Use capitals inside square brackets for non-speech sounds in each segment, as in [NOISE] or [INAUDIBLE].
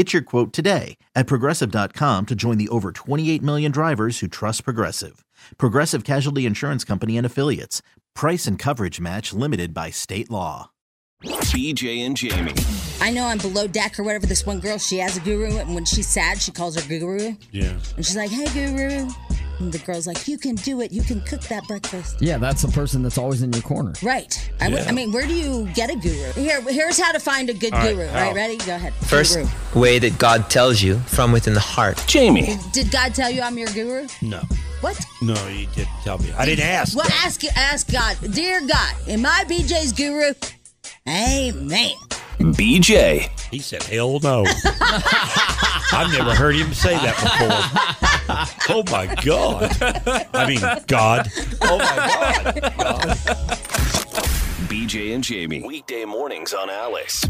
Get your quote today at progressive.com to join the over 28 million drivers who trust Progressive. Progressive Casualty Insurance Company and Affiliates. Price and coverage match limited by state law. BJ and Jamie. I know I'm below deck or whatever. This one girl, she has a guru, and when she's sad, she calls her guru. Yeah. And she's like, hey, guru. And the girl's like, you can do it. You can cook that breakfast. Yeah, that's the person that's always in your corner. Right. I, Yeah. I mean, where do you get a guru? Here, here's how to find a good All right, guru. All how? right, ready? Go ahead. First Guru. way that God tells you from within the heart. Jamie. Did God tell you I'm your guru? No. What? No, you didn't tell me. I didn't ask. Well, ask ask God, dear God, am I BJ's guru? Amen. BJ. He said, hell no. [LAUGHS] I've never heard him say that before. oh my God. I mean, God. Oh my God. BJ and Jamie. Weekday mornings on Alice.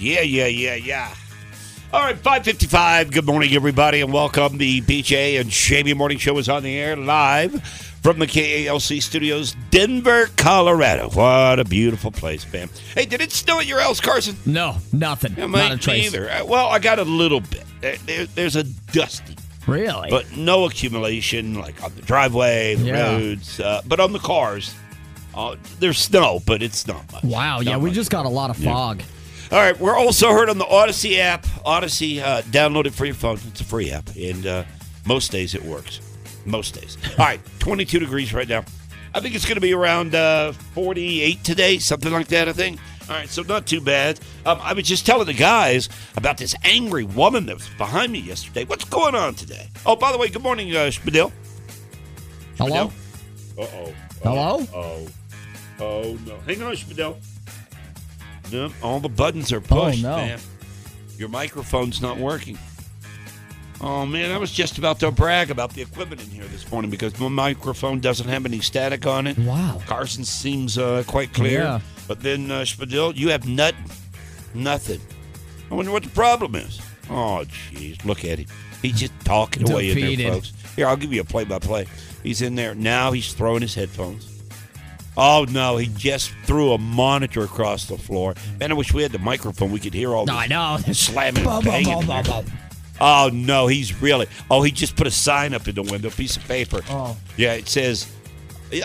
Yeah, yeah, yeah, yeah. All right, 555. Good morning, everybody, and welcome. The BJ and Jamie Morning Show is on the air live from the KALC studios, Denver, Colorado. What a beautiful place, man. Hey, did it snow at your house, Carson? No, nothing. Yeah, Not a trace. neither. Uh, Well, I got a little bit. There- there- there's a dusty, Really? but no accumulation like on the driveway, the Yeah. roads, uh, but on the cars. Uh, there's snow, but it's not much. wow. Yeah, Not we just got a lot of fog. All right, we're also heard on the Audacy app. Audacy, uh, download it for your phone. It's a free app, and uh, most days it works. Most days. All right, [LAUGHS] 22 degrees right now. I think it's going to be around uh, 48 today, something like that. I think. All right, so not too bad. Um, I was just telling the guys about this angry woman that was behind me yesterday. What's going on today? Oh, by the way, good morning, uh, Spadil. Hello? Uh oh. Hello? Oh. Oh no. Hang on, Spadil. No, all the buttons are pushed, Oh, no. man. Your microphone's not working. Oh man, I was just about to brag about the equipment in here this morning because my microphone doesn't have any static on it. Wow. Carson seems uh, quite clear. Yeah. But then, uh, Spadil, you have nothing. Nothing. I wonder what the problem is. Oh, jeez. Look at him. He's just talking away in there, folks. Here, I'll give you a play by play. He's in there. Now he's throwing his headphones. Oh, no. He just threw a monitor across the floor. Man, I wish we had the microphone. We could hear all No, this I know. [LAUGHS] slamming and banging. boom, in boom, there. Oh, no. He's really. Oh, he just put a sign up in the window, a piece of paper. Oh. Yeah, it says,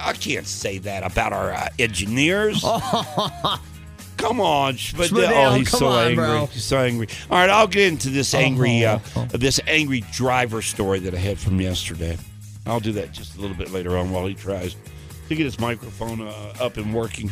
I can't say that about our uh, engineers. [LAUGHS] Come on, Spadil. Spadil, Oh, he's come so on, angry. bro. He's so angry. All right, I'll get into this angry, uh, Oh. this angry driver story that I had from yesterday. I'll do that just a little bit later on while he tries to get his microphone uh, up and working.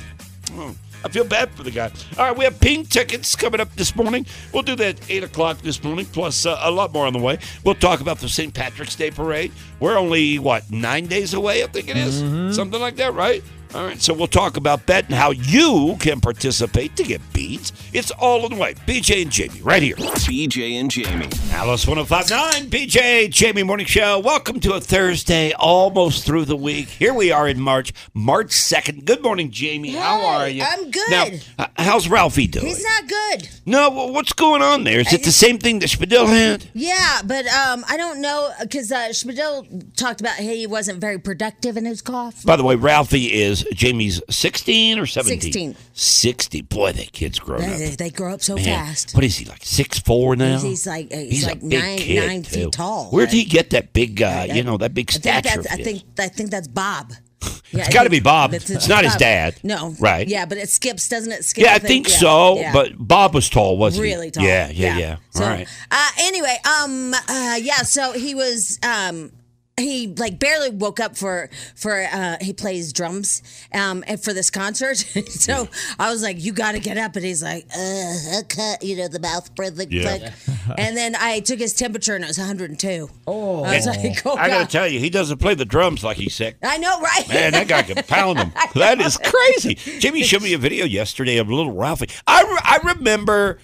Oh, I feel bad for the guy. All right, we have pink tickets coming up this morning. We'll do that at 8 o'clock this morning, plus uh, a lot more on the way. We'll talk about the St. Patrick's Day Parade. We're only, what, nine days away, I think it is? Something like that, right? All right, so we'll talk about that and how you can participate to get beads. It's all in the way. BJ and Jamie, right here. BJ and Jamie. Alice 1059, BJ, Jamie Morning Show. Welcome to a Thursday, almost through the week. Here we are in March, March 2nd. Good morning, Jamie. How are you? I'm good. Now, h- how's Ralphie doing? He's not good. no, well, what's going on there? Is it the same thing that Spadil had? Yeah, but um, I don't know because uh, Spadil talked about hey, he wasn't very productive in his cough. By the way, Ralphie is Jamie's 16 or 17? 16. 60. Boy, that kid's grown up. They, they grow up so Man, fast. What is he, like six four now? He's- he's like- uh, he's a like big nine- kid, nine too. feet tall. Where'd he get that big, uh, you know, that big I think stature? that's, I think I think that's Bob. [LAUGHS] Yeah, It's got to be Bob. that's It's not his dad. No. Right. Yeah, but it skips, doesn't it? Skip, Yeah, I think so. But Bob was tall, wasn't he? really tall. Yeah, yeah, yeah. So, All right. Uh, anyway, um, uh, yeah. So he was, um, he like barely woke up for for uh he plays drums um and for this concert [LAUGHS] so i was like you got to get up and he's like uh cut you know the mouth breathing Yeah. thing. and then i took his temperature and it was 102 oh i was like oh I got God. to tell you, he doesn't play the drums like he's sick. i know right Man, that guy can pound them. [LAUGHS] That is crazy. Jimmy showed me a video yesterday of little Ralphie. I, re- I remember,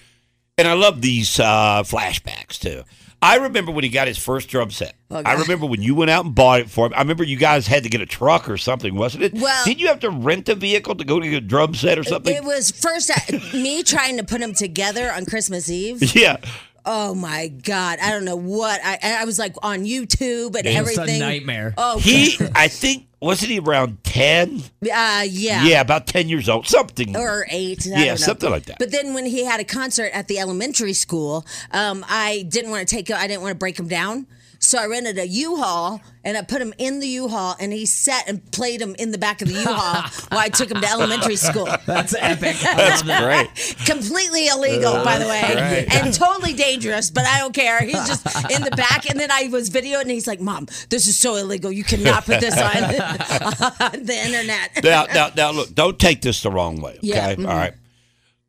and I love these uh, flashbacks too. I remember when he got his first drum set. Oh, I remember when you went out and bought it for him. I remember you guys had to get a truck or something, wasn't it? Well- did you have to rent a vehicle to go to get a drum set or something? it was first uh, me trying to put them together on christmas eve [LAUGHS] yeah. Oh my God! I don't know what I. I was like on YouTube and It's a everything. nightmare. Oh, He, I think, wasn't he around 10? uh, yeah, Yeah, about 10 years old. Something. or eight. I Yeah, don't know. something like that. But then when he had a concert at the elementary school, um, I didn't want to take. I didn't want to break him down. So I rented a U-Haul and I put him in the U-Haul and he sat and played him in the back of the U-Haul [LAUGHS] while I took him to elementary school. [LAUGHS] That's epic. [LAUGHS] That's great. Completely illegal, by the way, right. and totally dangerous. But I don't care. He's just in the back, and then I was videoing, and he's like, "Mom, this is so illegal. You cannot put this on, on the internet." now, now, now, look, don't take this the wrong way, okay? Yeah, mhm. All right.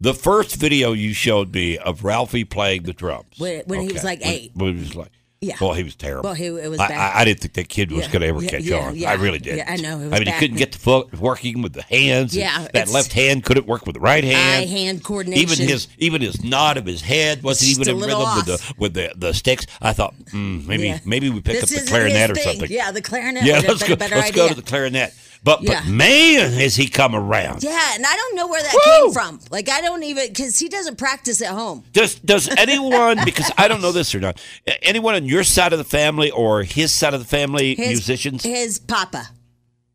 The first video you showed me of Ralphie playing the drums. When- when he was like When- eight. When, he was like, Yeah. Well, he was terrible. Well, he- it was I, bad. I, I didn't think that kid was Yeah, going to ever yeah, catch yeah, on. I really did. Yeah, I know, it was I mean, he couldn't get the foot working with the hands. Yeah, That left hand couldn't work with the right hand. Eye-hand coordination. Even his even his nod of his head wasn't Just even in rhythm with the with the, the sticks. I thought mm, maybe maybe we pick This up the clarinet or something. Yeah, the clarinet Yeah, let's been go. a better Let's idea. go to the clarinet. But Yeah. but man, has he come around? Yeah, and I don't know where that Woo! came from. Like, I don't even because he doesn't practice at home. Does does [LAUGHS] anyone because I don't know this or not anyone on your side of the family or his side of the family His, musicians His papa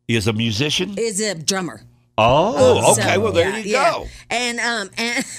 He is a musician? is a drummer. Oh, So, okay. well, there yeah, you yeah. go. And um and. [LAUGHS]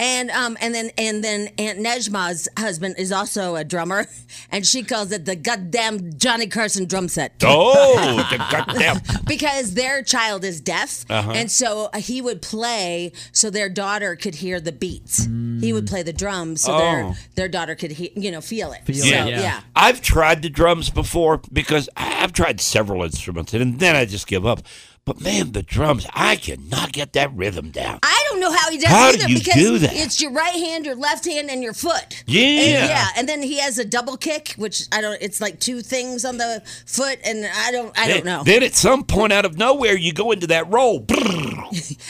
And um and then and then Aunt Nejma's husband is also a drummer, [LAUGHS] and she calls it the goddamn Johnny Carson drum set. Oh, [LAUGHS] the goddamn. because their child is deaf, Uh-huh. and so uh, he would play so their daughter could hear the beats. He would play the drums so Oh. their their daughter could he, you know feel it. Feel so, yeah. yeah. I've tried the drums before because I've tried several instruments and then I just give up. But man, the drums, I cannot get that rhythm down. I don't know how he does How it do you because do that? it's your right hand, your left hand, and your foot. Yeah. And, yeah, and then he has a double kick, which I don't. It's like two things on the foot, and I don't. I don't know. Then at some point out of nowhere, you go into that roll. [LAUGHS]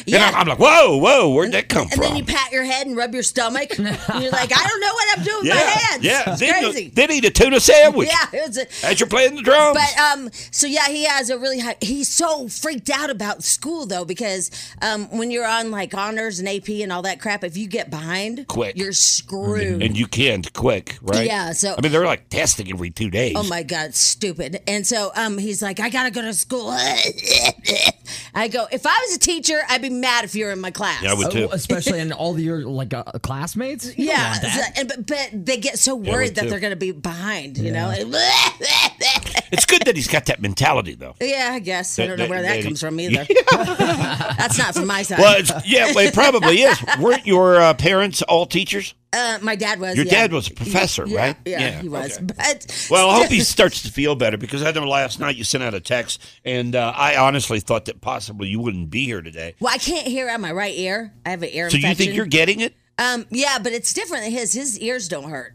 Yeah. And I'm, like, whoa, whoa, where'd that come and from? And then you pat your head and rub your stomach, and you're like, I don't know what I'm doing with yeah, my hands. yeah. it's then, crazy. You, then eat a tuna sandwich [LAUGHS] yeah, it's a, as you're playing the drums. But um, so yeah, he has a really high. He's so freaked out about school though because um, when you're on like honors and AP and all that crap, if you get behind, Quick. you're screwed. and you can't quick, right? Yeah, so- I mean, they're like testing every two days. Oh my god, stupid! And so um, he's like, I gotta go to school. [LAUGHS] I go, if I was a teacher, I'd be mad if you were in my class. Yeah, I would too. Oh, especially in all your like uh, classmates. You [LAUGHS] Yeah, so- and, but, but they get so worried that too. they're going to be behind, you know? [LAUGHS] It's good that he's got that mentality, though. yeah, I guess. I don't know where that that- comes from [LAUGHS] either. That's not from my side. Well, it's, yeah, well, it probably is. Weren't your uh, parents all teachers? Uh, my dad was. Your yeah. dad was a professor, Yeah, right? Yeah, Yeah, he was. okay. But Well, I hope he [LAUGHS] starts to feel better because I know last night you sent out a text, and uh, I honestly thought that possibly you wouldn't be here today. Well, I can't hear out my right ear. I have an ear So infection. you think you're getting it, Um, yeah, but it's different than his. His ears don't hurt.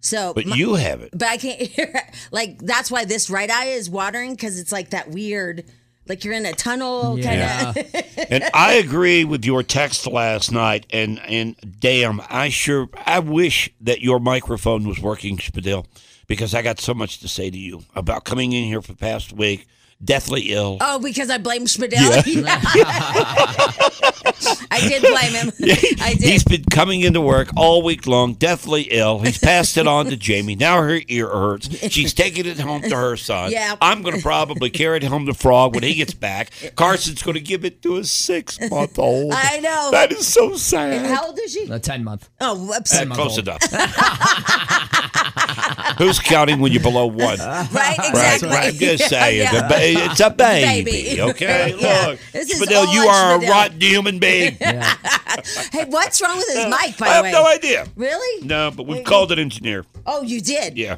So, but my- you have it. but I can't hear. [LAUGHS] Like that's why this right eye is watering because it's like that weird, like you're in a tunnel Yeah. kind [LAUGHS] of. And I agree with your text last night. And and damn, I sure I wish that your microphone was working, Spadil, because I got so much to say to you about coming in here for the past week, deathly ill. oh, because I blame Schmidl. [LAUGHS] I did blame him. [LAUGHS] I did. He's been coming into work all week long, deathly ill. He's passed it on to Jamie. Now her ear hurts. She's taking it home to her son. Yeah. I'm going to probably carry it home to Frog when he gets back. Carson's going to give it to his six month old. I know. That is so sad. How old is she? A 10 month. Oh, whoops. Uh, close enough. Who's counting when you're below one? right, Right, exactly. right. I'm just saying, Yeah. The [LAUGHS] it's a baby. Baby. Okay, Yeah. look, This is Spadil, you on are a rotten human being. [LAUGHS] Hey, what's wrong with his uh, mic, by I the have way? no idea. Really? No, but we've called an engineer. Oh, you did? Yeah,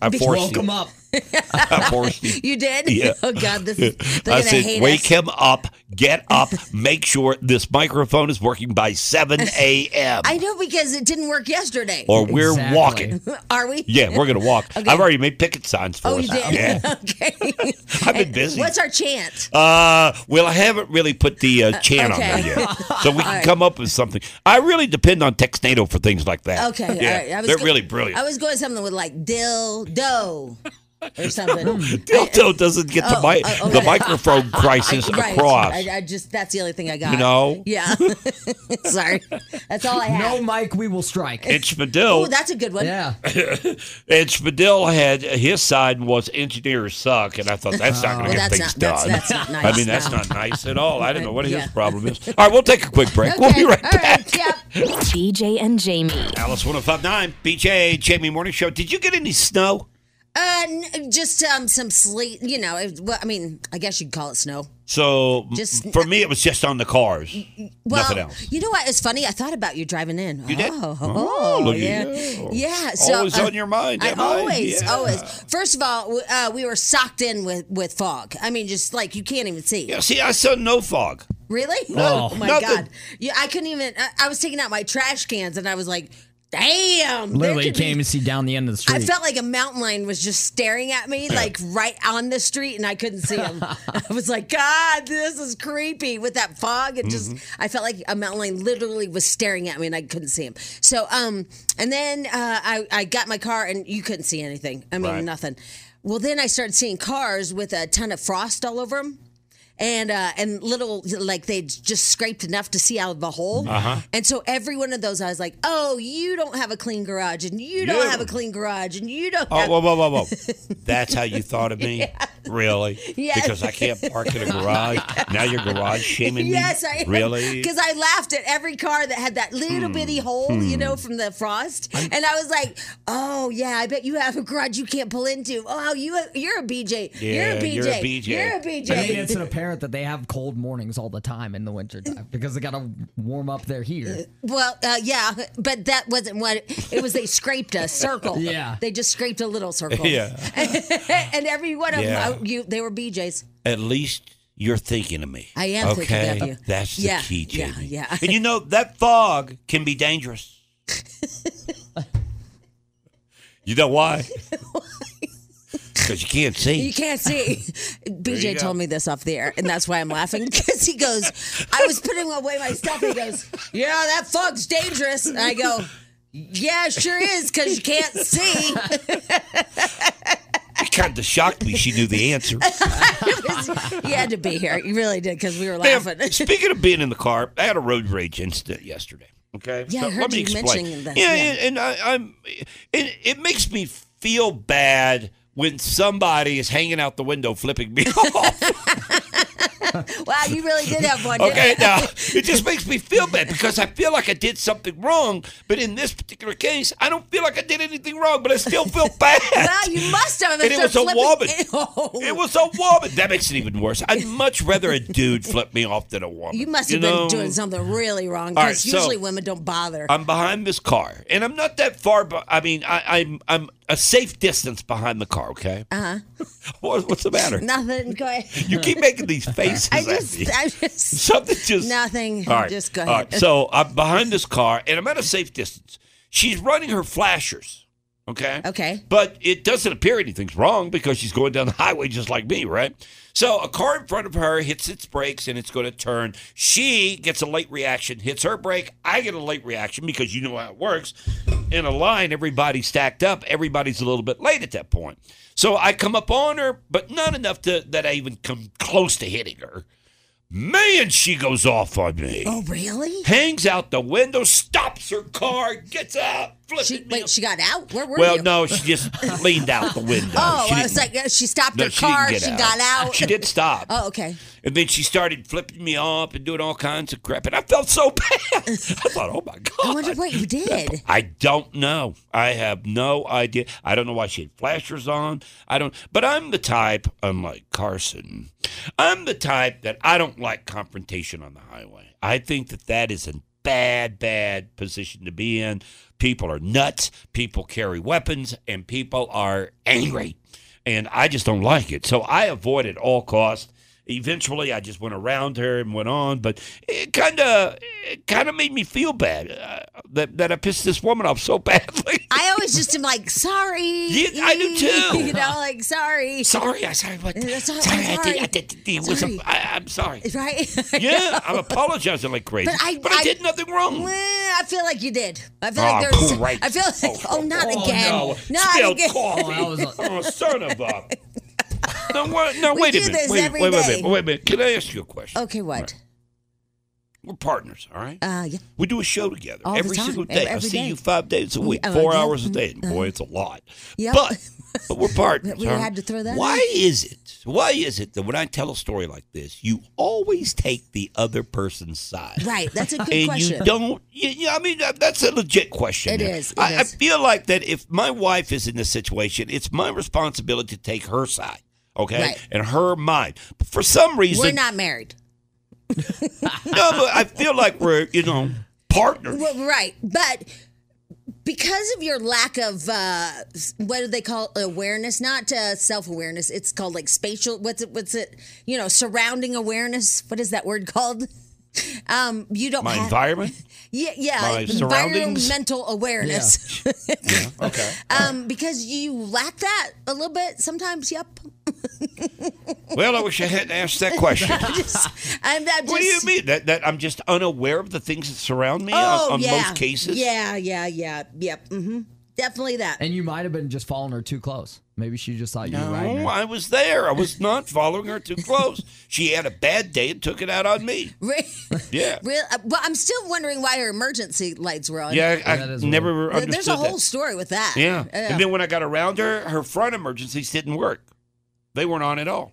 I Be- forced Woke him up. I forced you. You did? Yeah. Oh, God. This is, I said, hate wake us. him up, get up, [LAUGHS] make sure this microphone is working by 7 [LAUGHS] a.m. I know because it didn't work yesterday. or we're Exactly. walking. [LAUGHS] Are we? Yeah, we're going to walk. Okay. I've already made picket signs for Oh, us. you did? Yeah. okay. I've been busy. What's our chant? Uh, well, I haven't really put the uh, chant okay. on there yet, so we can right. come up with something. I really depend on Textado for things like that. Okay, yeah, all right. I was they're go- really brilliant. I was going something with like dill dough or something. Hmm. Dildo doesn't get the, Oh, mi- oh, the microphone crisis I- right. across. I, I just that's the only thing I got. You know? Yeah. [LAUGHS] Sorry. That's all I have. No mic, we will strike. and Oh, that's a good one. Yeah. [LAUGHS] and Spadil had his side was engineers suck, and I thought that's not going to Well, get things not- done. that's not I mean, that's no. not nice at all. I don't know what his problem is. All right, we'll take a quick break. We'll be right all back. Yep. [LAUGHS] BJ and Jamie. Alice 1059, BJ, Jamie Morning Show. Did you get any snow? Uh, n- just um, some sleet. You know, it, well, I mean, I guess you'd call it snow. So Just- for me, it was just on the cars. Well, Nothing else. you know what? It's funny. I thought about you driving in. You did? Oh, Oh, look at yeah, you. yeah. So, Always uh, on your mind, I am I? always, Yeah. always. First of all, w- uh, we were socked in with with fog. I mean, just like you can't even see. Yeah, see, I saw no fog. Really? No. Oh my Nothing. god! Yeah, I couldn't even. I, I was taking out my trash cans, and I was like, "Damn!" Literally can't be- even see down the end of the street. I felt like a mountain lion was just staring at me, like right on the street, and I couldn't see him. [LAUGHS] I was like, God, this is creepy with that fog. It just, Mm-hmm. I felt like a mountain lion literally was staring at me, and I couldn't see him. So, um, and then uh, I, I got my car, and you couldn't see anything. I mean, Right. nothing. Well, then I started seeing cars with a ton of frost all over them. And uh, and little like they just scraped enough to see out of the hole, uh-huh. and so every one of those I was like, oh, you don't have a clean garage, and you don't Yeah. have a clean garage, and you don't. Oh, have... whoa, whoa, whoa, whoa. [LAUGHS] That's how you thought of me? Really? Yes. Because I can't park in a [LAUGHS] garage. Now you're garage shaming me? Yes, I am. Really? Because I laughed at every car that had that little Hmm. bitty hole, you know, from the frost, and I was like, "Oh yeah, I bet you have a garage you can't pull into. Oh, you you're a BJ. you're a BJ. you're a BJ. You're a BJ. I mean, it's apparent that they have cold mornings all the time in the wintertime because they got to warm up their heater. well, uh, yeah, but that wasn't what it was. They scraped a circle. [LAUGHS] Yeah. they just scraped a little circle. [LAUGHS] Yeah. and every one of Yeah. them, you, they were BJ's. At least you're thinking of me. I am okay? thinking of you. That's the Yeah, key, yeah, Jamie. yeah. And you know, that fog can be dangerous. [LAUGHS] you know why? Because you can't see. You can't see. [LAUGHS] BJ told me this off the air, and that's why I'm laughing because he goes, I was putting away my stuff. He goes, Yeah, that fog's dangerous. And I go, Yeah, sure is because you can't see. [LAUGHS] It kind of shocked me she knew the answer. [LAUGHS] you had to be here. You really did because we were Man, laughing. [LAUGHS] speaking of being in the car, I had a road rage incident yesterday. Okay, Yeah, I heard let me you explain. mentioning this, Yeah, yeah. and, and I, I'm. It, it makes me feel bad when somebody is hanging out the window flipping me [LAUGHS] off. [LAUGHS] wow, you really did have one. Okay, you? now [LAUGHS] it just makes me feel bad because I feel like I did something wrong, but in this particular case, I don't feel like I did anything wrong, but I still feel [LAUGHS] bad. Well, you must have. And it was a woman. Oh. It was a woman. That makes it even worse. I'd much rather a dude flip me off than a woman. You must have know? been doing something really wrong because so- usually women don't bother. I'm behind this car, and I'm not that far. But I mean, I, I'm I'm a safe distance behind the car. Okay. Uh Uh-huh. [LAUGHS] what, what's the matter? [LAUGHS] Nothing. Go ahead. You keep making these [LAUGHS] faces I at just, me. I just. Something just Nothing. All right. Just go ahead. right. So I'm behind this car, and I'm at a safe distance. She's running her flashers. Okay. Okay. But it doesn't appear anything's wrong because she's going down the highway just like me, right? So a car in front of her hits its brakes and it's going to turn. She gets a late reaction, hits her brake. I get a late reaction because you know how it works. In a line, everybody's stacked up. Everybody's a little bit late at that point. So I come up on her, but not enough to that I even come close to hitting her. Man, she goes off on me. Oh, really? Hangs out the window, stops her car, gets out, flipping She, wait, she got out? Where were we? well, you? no, she just leaned out the window. [LAUGHS] Oh, she I was like, uh, she stopped no, her she car. get She got out. She did stop. [LAUGHS] Oh, okay. And then she started flipping me off and doing all kinds of crap. And I felt so [LAUGHS] bad. I thought, oh my God. I wonder what you did. I don't know. I have no idea. I don't know why she had flashers on. I don't. But I'm the type, unlike Carson, I'm the type that I don't like confrontation on the highway. I think that that is a bad, bad position to be in. People are nuts. People carry weapons, and people are angry, and I just don't like it. So I avoid at all costs. Eventually, I just went around her and went on, but it kind of, it kind of made me feel bad uh, that that I pissed this woman off so [LAUGHS] badly. I always just am like, sorry. Yeah, I do [LAUGHS] too. You know, like, sorry. sorry, I sorry, what? That's all- sorry, I'm I did, I did, it was Sorry. a, I, I'm sorry. Right? [LAUGHS] Yeah, I'm apologizing like crazy, But I- but I, I- did nothing wrong. Well, I feel like you did. I feel Oh, like there's. great. I feel like. Oh, not Oh, again. no. Not Spilled again. coffee. Oh, was a- Oh, son of a. [LAUGHS] No, what, no, wait a minute. Wait, every wait, wait, a minute. Wait a minute. Can I ask you a question? Okay, what? We're partners, all right? Uh, yeah. We do a show together All the every time. single Every- day. I every see day. you five days a week, Uh, four yeah. hours a day. Boy, it's a lot. Yep. But [LAUGHS] but we're partners. We all right? had to throw that Why is it? Why is it that when I tell a story like this, you always take the other person's side? Right. That's a good [LAUGHS] and question. you don't. You, you- I mean, that- that's a legit question. It there. is, it I, I is. feel like that if my wife is in this situation, it's my responsibility to take her side, okay, Right. and her mind. But for some reason, We're not married. [LAUGHS] no, but I feel like we're you know partners. Well, right. But because of your lack of uh what do they call awareness not uh, self-awareness it's called like spatial what's it what's it you know surrounding awareness what is that word called [LAUGHS] um you don't My have environment. [LAUGHS] yeah yeah my surroundings? environmental awareness Okay. um because you lack that a little bit sometimes yep [LAUGHS] Well, I wish I hadn't asked that question. [LAUGHS] just, I'm, I'm what do you mean that that I'm just unaware of the things that surround me oh on, on yeah most cases? yeah yeah yeah yep mm-hmm definitely that And you might have been just following her too close. Maybe she just thought you were riding No, her. I was there. I was not following her too close. She had a bad day and took it out on me. [LAUGHS] Re- Yeah. Real, uh, well, I'm still wondering why her emergency lights were on. Yeah, I, that is never There- understood There's a whole that. story with that. Yeah. Yeah. And then when I got around her, her front emergencies didn't work. They weren't on at all.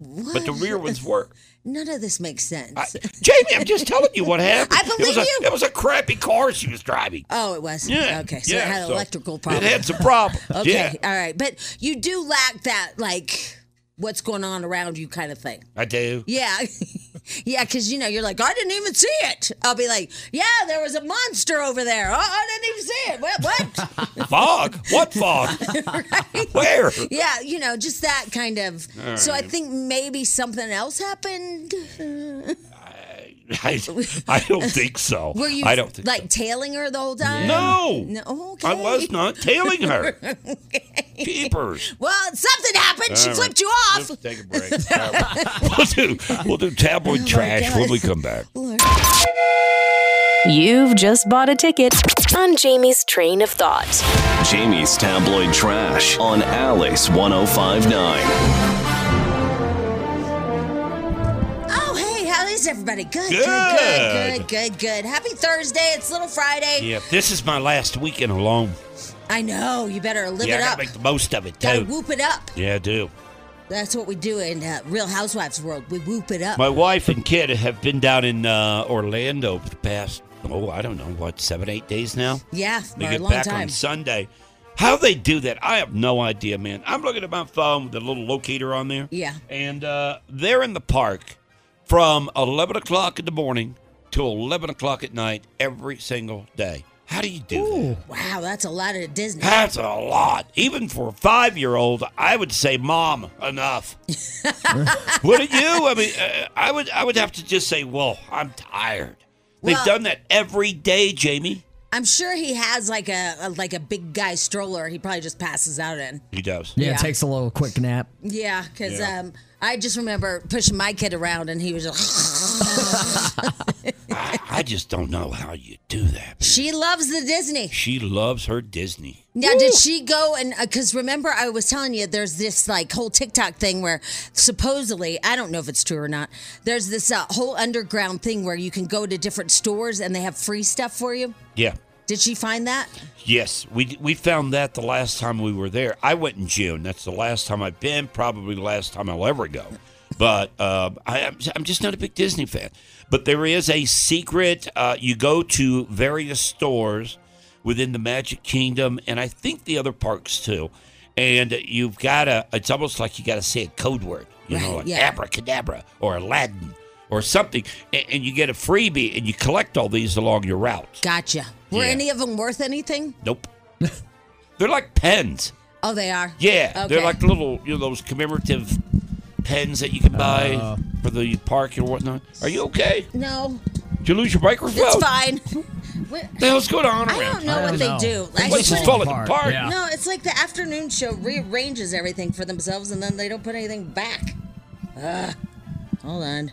But the rear ones work. [LAUGHS] None of this makes sense. I, Jamie, I'm just telling you what [LAUGHS] happened. I it was believe a, you. It was a crappy car she was driving. oh, it was. Yeah. Okay, so yeah, it had so electrical problems. It had some problems. [LAUGHS] Okay, Yeah. all right, but you do lack that like what's going on around you kind of thing. I do. Yeah. [LAUGHS] yeah, because you know, you're like, I didn't even see it. I'll be like, yeah, there was a monster over there. Oh, I didn't even see it. What? what? [LAUGHS] Fog? What fog? [LAUGHS] Where? yeah, you know, just that kind of. So I think maybe something else happened. [LAUGHS] I, I don't [LAUGHS] think so. Were you I don't think like tailing her the whole time? No. No. Okay. I was not tailing her. [LAUGHS] Keepers. Well, something happened. she All right. flipped you off. Let's take a break. All right. we'll do we'll do tabloid oh trash when we come back. You've just bought a ticket on Jamie's train of thought. Jamie's tabloid trash on Alice 1059. Is everybody? Good, good, Good. good, good, good, good. Happy Thursday. It's Little Friday. Yeah, this is my last weekend alone. I know. You better live yeah, it I up. make the most of it Gotta too. whoop it up. Yeah, I do. That's what we do in uh, Real Housewives world. We whoop it up. My wife and kid have been down in uh, Orlando for the past oh I don't know what seven eight days now. yeah, They for a get long back time. on Sunday. How they do that, I have no idea, man. I'm looking at my phone with the little locator on there. Yeah. And uh, they're in the park from 11 o'clock in the morning to 11 o'clock at night every single day. How do you do that? Wow, that's a lot of Disney. That's a lot. Even for a five year old, I would say, Mom, enough. [LAUGHS] Wouldn't you? I mean, uh, I would I would have to just say, Well, I'm tired. They've Well- done that every day, Jamie. I'm sure he has like a, a like a big guy stroller. He probably just passes out in. He does. Yeah, Yeah. it takes a little quick nap. Yeah, because Yeah. um, I just remember pushing my kid around, and he was just. [LAUGHS] I, I just don't know how you do that. she loves the Disney. She loves her Disney. Now, did she go and because remember I was telling you there's this like whole TikTok thing where supposedly I don't know if it's true or not. There's this uh, whole underground thing where you can go to different stores and they have free stuff for you. Yeah. Did she find that? Yes, we we found that the last time we were there. I went in June. That's the last time I've been. Probably the last time I'll ever go. [LAUGHS] But uh, I, I'm I'm just not a big Disney fan. But there is a secret. Uh, you go to various stores within the Magic Kingdom, and I think the other parks too. And you've got to. It's almost like you got to say a code word. You know, Right, like yeah. abracadabra or Aladdin or something, and, and you get a freebie, and you collect all these along your route. Gotcha. Were Yeah. any of them worth anything? Nope. [LAUGHS] They're like pens. Oh, they are. Yeah, they're like little, you know, those commemorative pens that you can buy Uh. for the park or whatnot. Are you okay? No, Did you lose your microphone? it's fine. What- [LAUGHS] What the hell's going on I don't know I what don't they know. do. The I What's just this put falling apart? Yeah. No, it's like the afternoon show rearranges everything for themselves and then they don't put anything back. Ugh. Hold on.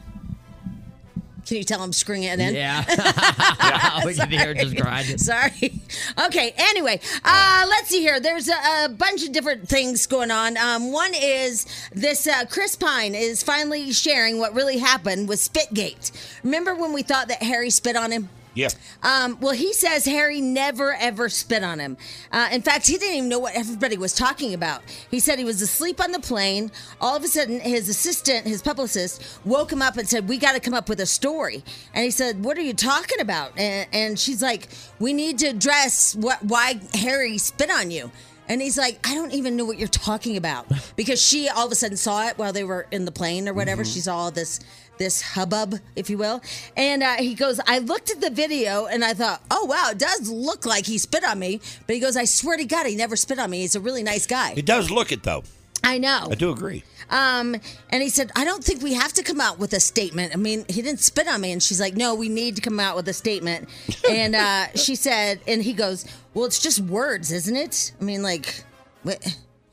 Can you tell I'm screwing it in? Yeah. we can hear just grinding. Sorry. Okay. Anyway, uh, let's see here. There's a, a bunch of different things going on. Um, one is this: uh, Chris Pine is finally sharing what really happened with Spitgate. Remember when we thought that Harry spit on him? Yeah. Um, well, he says Harry never ever spit on him. Uh, in fact, he didn't even know what everybody was talking about. He said he was asleep on the plane. All of a sudden, his assistant, his publicist, woke him up and said, "We got to come up with a story." And he said, "What are you talking about?" And, and she's like, "We need to address what why Harry spit on you." And he's like, I don't even know what you're talking about [LAUGHS] because she all of a sudden saw it while they were in the plane or whatever. She saw all this this hubbub, if you will. And uh, he goes, I looked at the video and I thought, oh wow, it does look like he spit on me. But he goes, I swear to God, he never spit on me. He's a really nice guy. It does look it though. I know. I do agree. Um, and he said, I don't think we have to come out with a statement. I mean, he didn't spit on me. And she's like, No, we need to come out with a statement. [LAUGHS] and uh, she said, and he goes, Well, it's just words, isn't it? I mean, like, he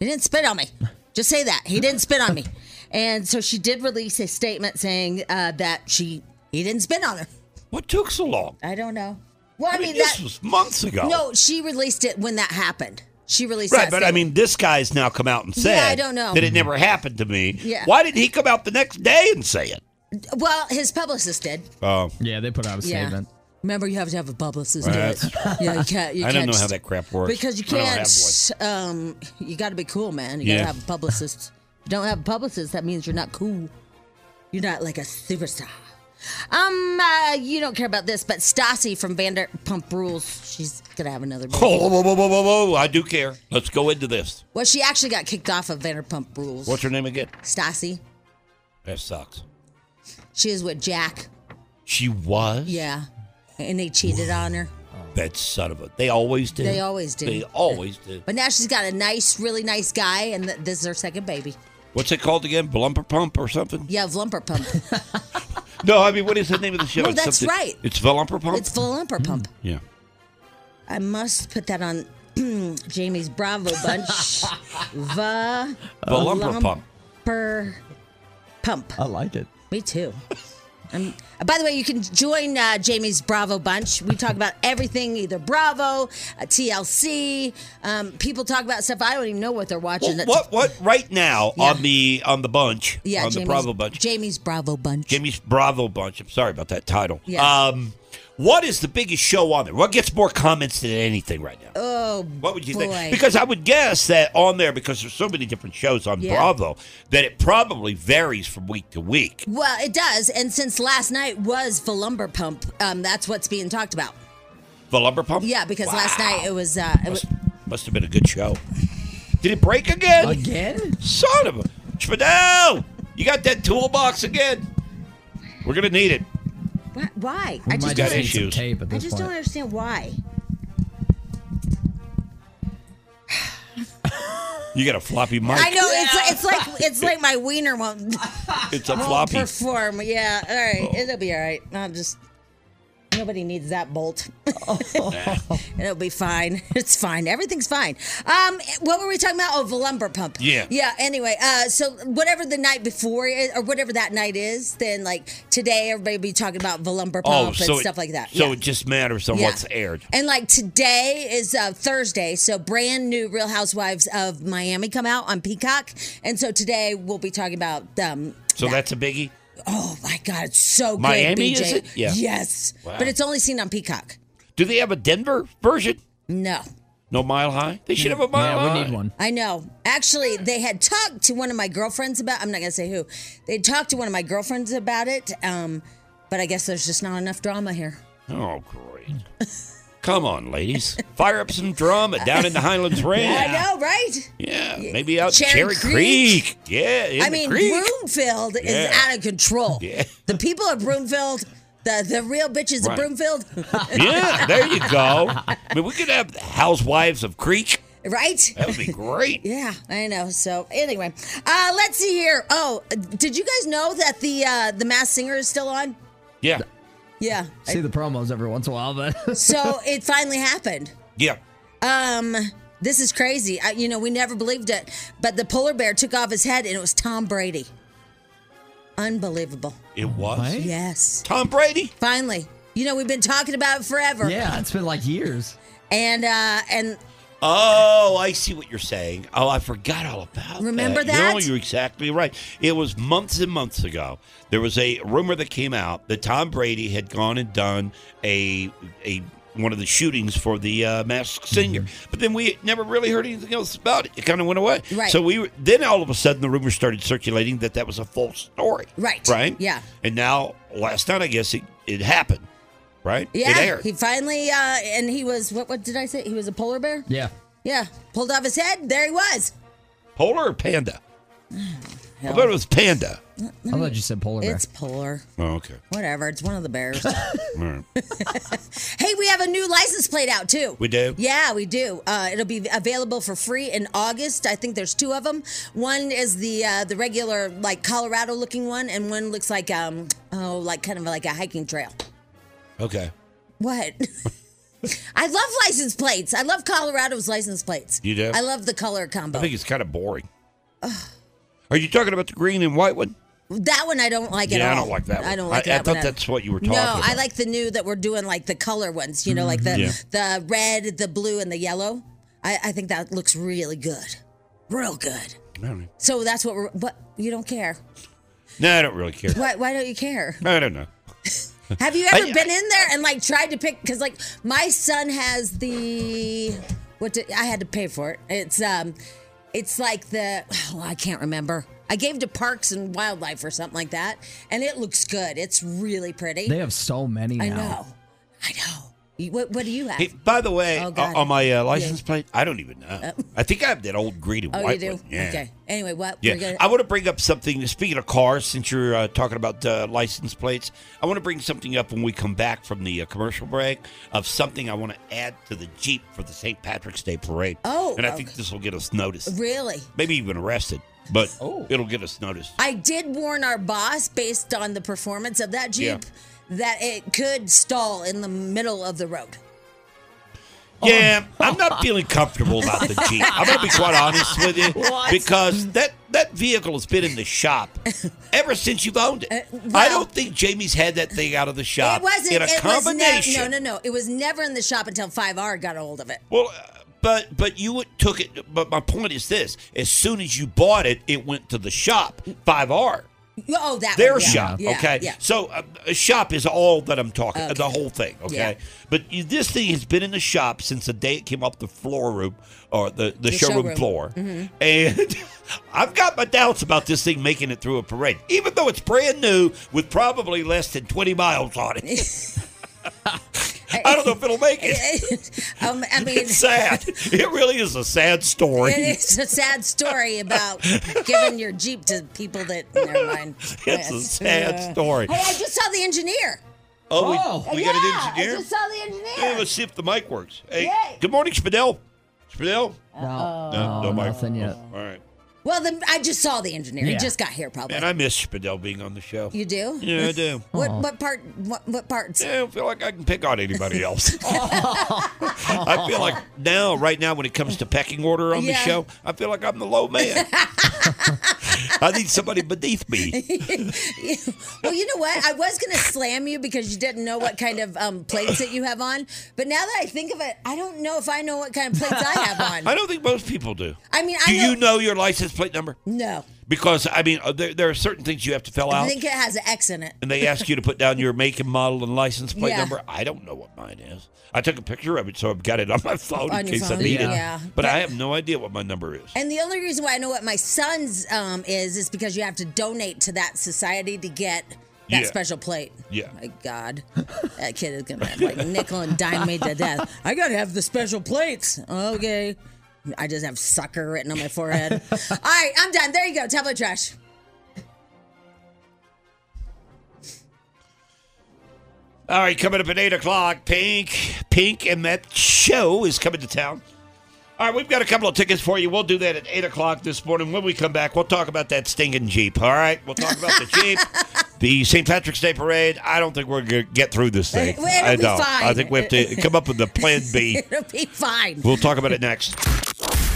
didn't spit on me. Just say that. He didn't spit on me. And so she did release a statement saying uh, that she he didn't spit on her. What took so long? I don't know. Well, I, I mean, mean, this that was months ago. no, she released it when that happened. She released it. Right, that but I mean, this guy's now come out and said Yeah, I don't know. that it never happened to me. Yeah. Why didn't he come out the next day and say it? well, his publicist did. Oh, Yeah, they put out a Yeah. statement. Remember, you have to have a publicist. do it. [LAUGHS] Yeah, you can't. You I don't can't know how that crap works. Because you I don't have can't. Um, you got to be cool, man. You got to have a publicist. Don't have a publicist, that means you're not cool. You're not like a superstar. Um, uh, you don't care about this, but Stassi from Vanderpump Rules, she's gonna have another baby. Whoa, whoa, whoa, whoa, whoa, whoa! I do care. Let's go into this. Well, she actually got kicked off of Vanderpump Rules. What's her name again? Stassi? That sucks. She is with Jack. She was. Yeah, and they cheated on her. That son of a. They always do. They always do. They always do. But now she's got a nice, really nice guy, and th- this is her second baby. What's it called again? Blumper Pump or something? Yeah, Vlumper Pump. [LAUGHS] No, I mean, what is the name of the show? No, It's that's something- right. It's Vlumper Pump. It's Vlumper mm. Pump. yeah. I must put that on [CLEARS THROAT] Jamie's Bravo bunch. [LAUGHS] Va Vlumper Pump. per pump. I like it. Me too. [LAUGHS] Um, by the way, you can join uh, Jamie's Bravo bunch. We talk about everything, either Bravo, uh, TLC. Um, people talk about stuff I don't even know what they're watching. Well, what? What? Right now Yeah. on the on the bunch Yeah, on Jamie's, the Bravo bunch. Jamie's Bravo bunch. Jamie's Bravo bunch. I'm sorry about that title. Yeah. Um, what is the biggest show on there? What gets more comments than anything right now? oh, What would you boy. think? Because I would guess that on there, because there's so many different shows on Yeah. Bravo, that it probably varies from week to week. Well, it does. And since last night was the lumber pump, um, that's what's being talked about. The Lumber Pump. Yeah, because last night it was. Uh, it was must, must have been a good show. Did it break again? Again? Son of a Spadell! You got that toolbox again? We're gonna need it. Why? why? We I just got don't. some issues. tape at I just point. don't understand why. [SIGHS] You got a floppy mic. I know it's like, it's like it's like my wiener won't, It's a [LAUGHS] won't floppy. perform. Yeah, all right, oh. it'll be all right. I'll just Nobody needs that bolt. [LAUGHS] [LAUGHS] It'll be fine. It's fine. Everything's fine. Um, what were we talking about? Oh, the lumber pump. Yeah. Yeah. Anyway, uh, so whatever the night before is, or whatever that night is, then like today everybody will be talking about the lumber pump and so it- stuff like that. So yeah. it just matters on Yeah. what's aired. And like today is uh, Thursday, so brand new Real Housewives of Miami come out on Peacock, and so today we'll be talking about. Um, So that. that's a biggie. Oh my god, it's so good. Miami, is it? Yeah. Yes, Wow. but it's only seen on Peacock. Do they have a Denver version? No. No Mile High. They should have a Mile Yeah, High. we need one. I know. Actually, they had talked to one of my girlfriends about. I'm not gonna say who. They talked to one of my girlfriends about it. Um, but I guess there's just not enough drama here. Oh, great. [LAUGHS] Come on, ladies. Fire up some drama down in the Highlands Ranch. [LAUGHS] I know, right? Yeah, maybe out Cherry Cherry, Creek. Creek. Yeah, in I the mean, creek. Broomfield is Yeah. out of control. [LAUGHS] Yeah. The people of Broomfield, the the real bitches Right. of Broomfield, [LAUGHS] yeah, there you go. I mean, we could have the housewives of Creek. right? That would be great. Yeah, I know. So anyway, uh, let's see here. Oh, did you guys know that the uh, the Masked Singer is still on? Yeah, Yeah. See the promos every once in a while, but [LAUGHS] So it finally happened. yeah. Um, this is crazy. I, you know, we never believed it, but the polar bear took off his head, and it was Tom Brady. Unbelievable. It was Right? Yes. Tom Brady. Finally. You know, we've been talking about it forever. yeah, it's been like years. And uh, and Oh, I see what you're saying. Oh, I forgot all about Remember that. No, that? you're exactly right. It was months and months ago. There was a rumor that came out that Tom Brady had gone and done a a one of the shootings for the uh, Masked Singer, but then we never really heard anything else about it. It kind of went away. Right. So we were, then all of a sudden the rumor started circulating that that was a false story. Right. Right. Yeah. And now last night I guess it, it happened. Right. Yeah, he finally uh, and he was what? What did I say? He was a polar bear. Yeah. Yeah, pulled off his head. There he was. Polar or panda? [SIGHS] I thought it was panda. I thought you said polar bear. It's polar. Oh, okay. Whatever. It's one of the bears. [LAUGHS] All right. [LAUGHS] hey, we have a new license plate out too. We do? Yeah, we do. Uh, it'll be available for free in August. I think there's two of them. One is the uh, the regular like Colorado looking one, and one looks like um oh like kind of like a hiking trail. Okay. What? [LAUGHS] I love license plates. I love Colorado's license plates. You do? I love the color combo. I think it's kind of boring. Are you talking about the green and white one? that one I don't like at yeah, all. I don't like that one. I don't like I, that thought one. that's what you were talking about. No, about. I like the new that we're doing, like the color ones. You know, like the mm-hmm. Yeah. the red, the blue, and the yellow. I, I think that looks really good, real good. I. So that's what we're. But you don't care? No, I don't really care. Why? Why don't you care? I don't know. [LAUGHS] Have you ever I- been in there and like tried to pick? Because like my son has the what? Did, I had to pay for it. It's um, it's like the oh, I can't remember. I gave to Parks and Wildlife or something like that, and it looks good. It's really pretty. They have so many now. I know, I know. You- What, what do you have? Hey, by the way, Oh, uh, on my uh, license plate, I don't even know. I think I have that old green and oh, white you do. one. Yeah. Okay. Anyway, what? Yeah, We're gonna, I want to bring up something. Speaking of cars, since you're uh, talking about uh, license plates, I want to bring something up when we come back from the uh, commercial break of something I want to add to the Jeep for the St. Patrick's Day parade. Oh, and I think this will get us noticed, really. maybe even arrested, but Oh. it'll get us noticed. I did warn our boss, based on the performance of that Yeah. That it could stall in the middle of the road. Yeah, I'm not feeling comfortable about the Jeep. I'm going to be quite honest with you [LAUGHS] because that that vehicle has been in the shop ever since you've owned it. I Uh, well- don't think Jamie's had that thing out of the shop it wasn't. in a it was combination. never. No, no, no. It was never in the shop until Five R got a hold of it. Well, uh, but but you took it. But my point is this: as soon as you bought it, it went to the shop. Five R, Oh, that their one, yeah. shop. Yeah, okay, Yeah. so uh, a shop is all that I'm talking. The whole thing. Okay, but you, this thing has been in the shop since the day it came off the floor room or the the, The showroom, showroom. Mm-hmm. floor, and. [LAUGHS] I've got my doubts about this thing making it through a parade, even though it's brand new with probably less than 20 miles on it. [LAUGHS] [LAUGHS] I don't know if it'll make it. [LAUGHS] um, I mean, It's sad. It really is a sad story. It is a sad story about giving your Jeep to people that. Never mind. It's a sad story. Hey, I just saw the engineer. Oh, we, Oh. we yeah, got an engineer? I just saw the engineer. Yeah, let's see if the mic works. Hey, Yay. good morning, Spadell. Spadell? No, No, no mic. nothing yet. All right. Well, then I just saw the engineer. He Yeah. just got here, probably. And I miss Spadell being on the show. you do? Yeah, I do. What what part? What what parts? I don't feel like I can pick on anybody [LAUGHS] else. I feel like now, right now, when it comes to pecking order on the Yeah. show, I feel like I'm the low man. [LAUGHS] I need somebody beneath me. [LAUGHS] well, you know what? I was gonna slam you because you didn't know what kind of um, plates that you have on. But now that I think of it, I don't know if I know what kind of plates I have on. [LAUGHS] I don't think most people do. I mean, Do I know. you know your license plate number? No, Because I mean, uh, there, there are certain things you have to fill out. I think it has an X in it. and they ask you to put down your make and model and license plate Yeah. number. I don't know what mine is. I took a picture of it, so I've got it on my [LAUGHS] phone On in your case I phone, need yeah. it. But I have no idea what my number is. And the only reason why I know what my son's um, is is because you have to donate to that society to get that Yeah. special plate. Yeah. My God, that kid is gonna have like nickel and dime me to death. [LAUGHS] I gotta have the special plates. Okay. I just have sucker written on my forehead. [LAUGHS] All right, I'm done. There you go. Tabloid trash. All right, coming up at 8 o'clock, Pink. Pink and that show is coming to town. All right, we've got a couple of tickets for you. We'll do that at 8 o'clock this morning. When we come back, we'll talk about that stinking Jeep. All right, we'll talk about the Jeep, [LAUGHS] the St. Patrick's Day Parade. I don't think we're going to get through this thing. It'll I be don't. fine. I think we have to come up with a plan B. [LAUGHS] It'll be fine. We'll talk about it next.